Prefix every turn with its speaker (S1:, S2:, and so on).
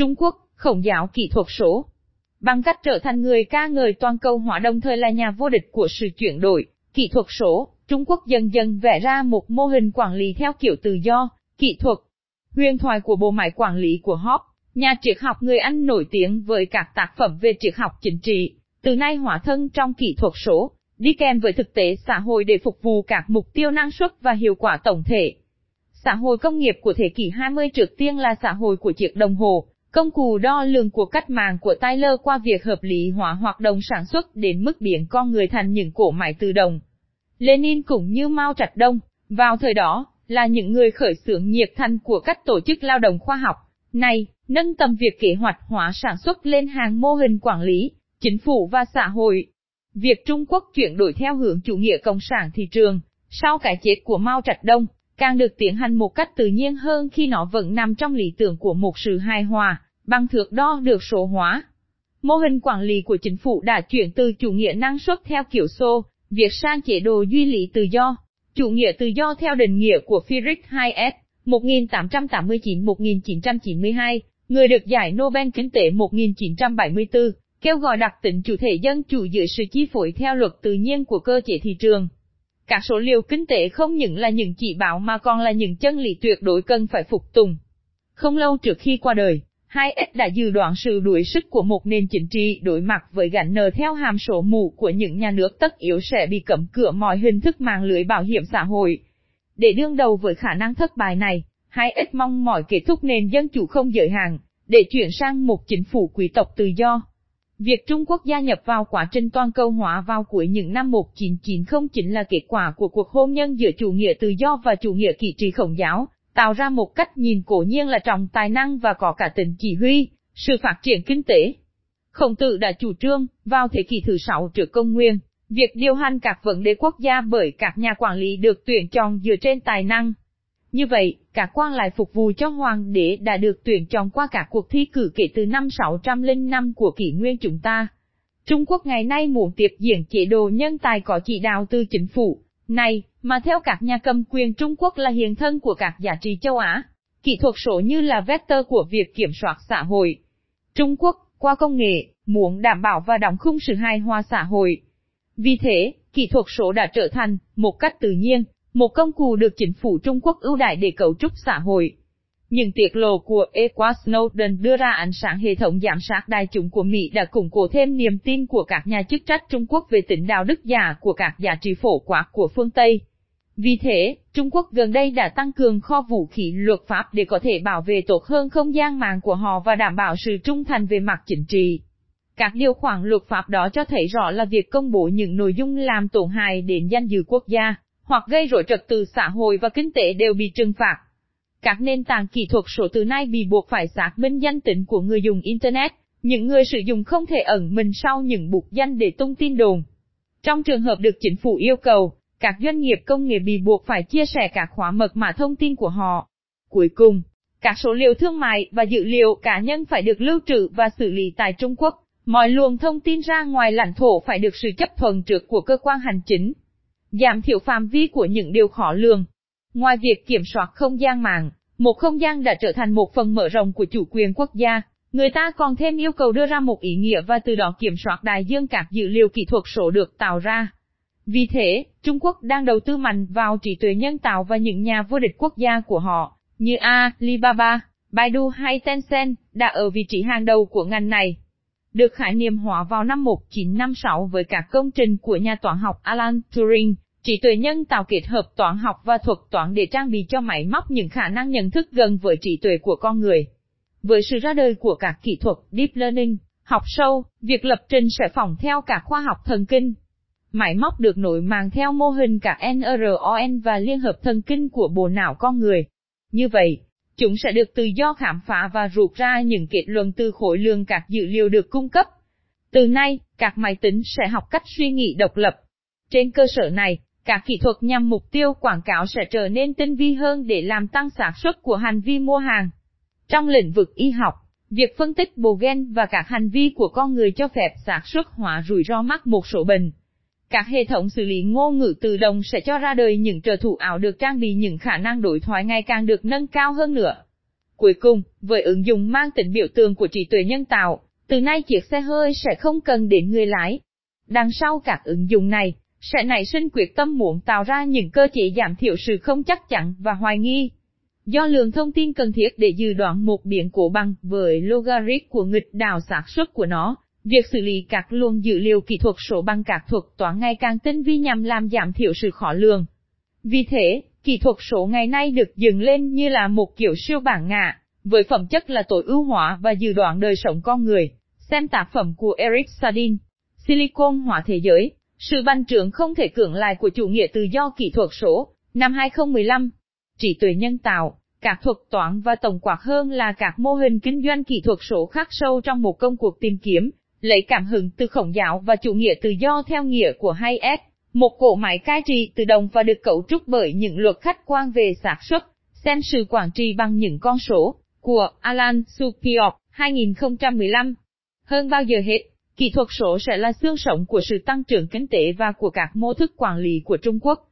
S1: Trung Quốc, khổng giáo kỹ thuật số. Bằng cách trở thành người ca ngợi toàn cầu hóa đồng thời là nhà vô địch của sự chuyển đổi, kỹ thuật số, Trung Quốc dần dần vẽ ra một mô hình quản lý theo kiểu tự do, kỹ thuật. Huyền thoại của bộ máy quản lý của Hobbes, nhà triết học người Anh nổi tiếng với các tác phẩm về triết học chính trị, từ nay hóa thân trong kỹ thuật số, đi kèm với thực tế xã hội để phục vụ các mục tiêu năng suất và hiệu quả tổng thể. Xã hội công nghiệp của thế kỷ 20 trước tiên là xã hội của chiếc đồng hồ, công cụ đo lường của cách mạng của Taylor qua việc hợp lý hóa hoạt động sản xuất đến mức biến con người thành những cổ máy tự động. Lenin cũng như Mao Trạch Đông, vào thời đó, là những người khởi xướng nhiệt thành của các tổ chức lao động khoa học. Này, nâng tầm việc kế hoạch hóa sản xuất lên hàng mô hình quản lý, chính phủ và xã hội. Việc Trung Quốc chuyển đổi theo hướng chủ nghĩa cộng sản thị trường, sau cái chết của Mao Trạch Đông, càng được tiến hành một cách tự nhiên hơn khi nó vẫn nằm trong lý tưởng của một sự hài hòa, bằng thước đo được số hóa. Mô hình quản lý của chính phủ đã chuyển từ chủ nghĩa năng suất theo kiểu xô, việc sang chế độ duy lý tự do. Chủ nghĩa tự do theo định nghĩa của Friedrich Hayek, 1889-1992, người được giải Nobel Kinh tế 1974, kêu gọi đặc tính chủ thể dân chủ dưới sự chi phối theo luật tự nhiên của cơ chế thị trường. Các số liệu kinh tế không những là những chỉ báo mà còn là những chân lý tuyệt đối cần phải phục tùng. Không lâu trước khi qua đời, 2S đã dự đoán sự đuổi sức của một nền chính trị đối mặt với gánh nợ theo hàm số mù của những nhà nước tất yếu sẽ bị cấm cửa mọi hình thức mạng lưới bảo hiểm xã hội. Để đương đầu với khả năng thất bại này, 2S mong mỏi kết thúc nền dân chủ không giới hạn, để chuyển sang một chính phủ quý tộc tự do. Việc Trung Quốc gia nhập vào quá trình toàn cầu hóa vào cuối những năm 1990 là kết quả của cuộc hôn nhân giữa chủ nghĩa tự do và chủ nghĩa kỷ trì khổng giáo, tạo ra một cách nhìn cổ nhiên là trọng tài năng và có cả tình chỉ huy, sự phát triển kinh tế. Khổng tử đã chủ trương, vào thế kỷ thứ sáu trước công nguyên, việc điều hành các vấn đề quốc gia bởi các nhà quản lý được tuyển chọn dựa trên tài năng. Như vậy, các quan lại phục vụ cho hoàng đế đã được tuyển chọn qua các cuộc thi cử kể từ năm 605 của kỷ nguyên chúng ta. Trung Quốc ngày nay muốn tiếp diễn chế độ nhân tài có chỉ đạo từ chính phủ, này, mà theo các nhà cầm quyền Trung Quốc là hiện thân của các giá trị châu Á. Kỹ thuật số như là vector của việc kiểm soát xã hội. Trung Quốc, qua công nghệ, muốn đảm bảo và đóng khung sự hài hòa xã hội. Vì thế, kỹ thuật số đã trở thành, một cách tự nhiên, một công cụ được chính phủ Trung Quốc ưu đại để cấu trúc xã hội. Những tiết lộ của Edward Snowden đưa ra ánh sáng hệ thống giám sát đại chúng của Mỹ đã củng cố thêm niềm tin của các nhà chức trách Trung Quốc về tính đạo đức giả của các giá trị phổ quát của phương Tây. Vì thế, Trung Quốc gần đây đã tăng cường kho vũ khí luật pháp để có thể bảo vệ tốt hơn không gian mạng của họ và đảm bảo sự trung thành về mặt chính trị. Các điều khoản luật pháp đó cho thấy rõ là việc công bố những nội dung làm tổn hại đến danh dự quốc gia, hoặc gây rối trật tự xã hội và kinh tế đều bị trừng phạt. Các nền tảng kỹ thuật số từ nay bị buộc phải xác minh danh tính của người dùng Internet, những người sử dụng không thể ẩn mình sau những buộc danh để tung tin đồn. Trong trường hợp được chính phủ yêu cầu, các doanh nghiệp công nghệ bị buộc phải chia sẻ các khóa mật mã thông tin của họ. Cuối cùng, các số liệu thương mại và dữ liệu cá nhân phải được lưu trữ và xử lý tại Trung Quốc. Mọi luồng thông tin ra ngoài lãnh thổ phải được sự chấp thuận trước của cơ quan hành chính. Giảm thiểu phạm vi của những điều khó lường. Ngoài việc kiểm soát không gian mạng, một không gian đã trở thành một phần mở rộng của chủ quyền quốc gia, người ta còn thêm yêu cầu đưa ra một ý nghĩa và từ đó kiểm soát đại dương các dữ liệu kỹ thuật số được tạo ra. Vì thế, Trung Quốc đang đầu tư mạnh vào trí tuệ nhân tạo và những nhà vô địch quốc gia của họ, như Alibaba, Baidu hay Tencent, đã ở vị trí hàng đầu của ngành này. Được khái niệm hóa vào năm 1956 với các công trình của nhà toán học Alan Turing, trí tuệ nhân tạo kết hợp toán học và thuật toán để trang bị cho máy móc những khả năng nhận thức gần với trí tuệ của con người. Với sự ra đời của các kỹ thuật Deep Learning, học sâu, việc lập trình sẽ phòng theo cả khoa học thần kinh, Máy móc được nội mang theo mô hình cả NRON và liên hợp thần kinh của bộ não con người. Như vậy, chúng sẽ được tự do khám phá và rụt ra những kết luận từ khối lượng các dữ liệu được cung cấp. Từ nay, các máy tính sẽ học cách suy nghĩ độc lập. Trên cơ sở này, các kỹ thuật nhằm mục tiêu quảng cáo sẽ trở nên tinh vi hơn để làm tăng xác suất của hành vi mua hàng. Trong lĩnh vực y học, việc phân tích bộ gen và các hành vi của con người cho phép xác suất hóa rủi ro mắc một số bệnh. Các hệ thống xử lý ngôn ngữ tự động sẽ cho ra đời những trợ thủ ảo được trang bị những khả năng đối thoại ngày càng được nâng cao hơn nữa. Cuối cùng, với ứng dụng mang tính biểu tượng của trí tuệ nhân tạo, từ nay chiếc xe hơi sẽ không cần đến người lái. Đằng sau các ứng dụng này, sẽ nảy sinh quyết tâm muốn tạo ra những cơ chế giảm thiểu sự không chắc chắn và hoài nghi. Do lượng thông tin cần thiết để dự đoán một biến cố bằng với logarit của nghịch đảo xác suất của nó, việc xử lý các luồng dữ liệu kỹ thuật số bằng các thuật toán ngày càng tinh vi nhằm làm giảm thiểu sự khó lường. Vì thế, kỹ thuật số ngày nay được dựng lên như là một kiểu siêu bản ngã, với phẩm chất là tối ưu hóa và dự đoán đời sống con người. Xem tác phẩm của Eric Sardin, Silicon hóa thế giới, sự bành trướng không thể cưỡng lại của chủ nghĩa tự do kỹ thuật số, năm 2015. Trí tuệ nhân tạo, các thuật toán và tổng quát hơn là các mô hình kinh doanh kỹ thuật số khắc sâu trong một công cuộc tìm kiếm, lấy cảm hứng từ khổng giáo và chủ nghĩa tự do theo nghĩa của Hayek, một cỗ máy cai trị tự động và được cấu trúc bởi những luật khách quan về sản xuất, xem sự quản trị bằng những con số, của Alan Supiop, 2015. Hơn bao giờ hết, kỹ thuật số sẽ là xương sống của sự tăng trưởng kinh tế và của các mô thức quản lý của Trung Quốc.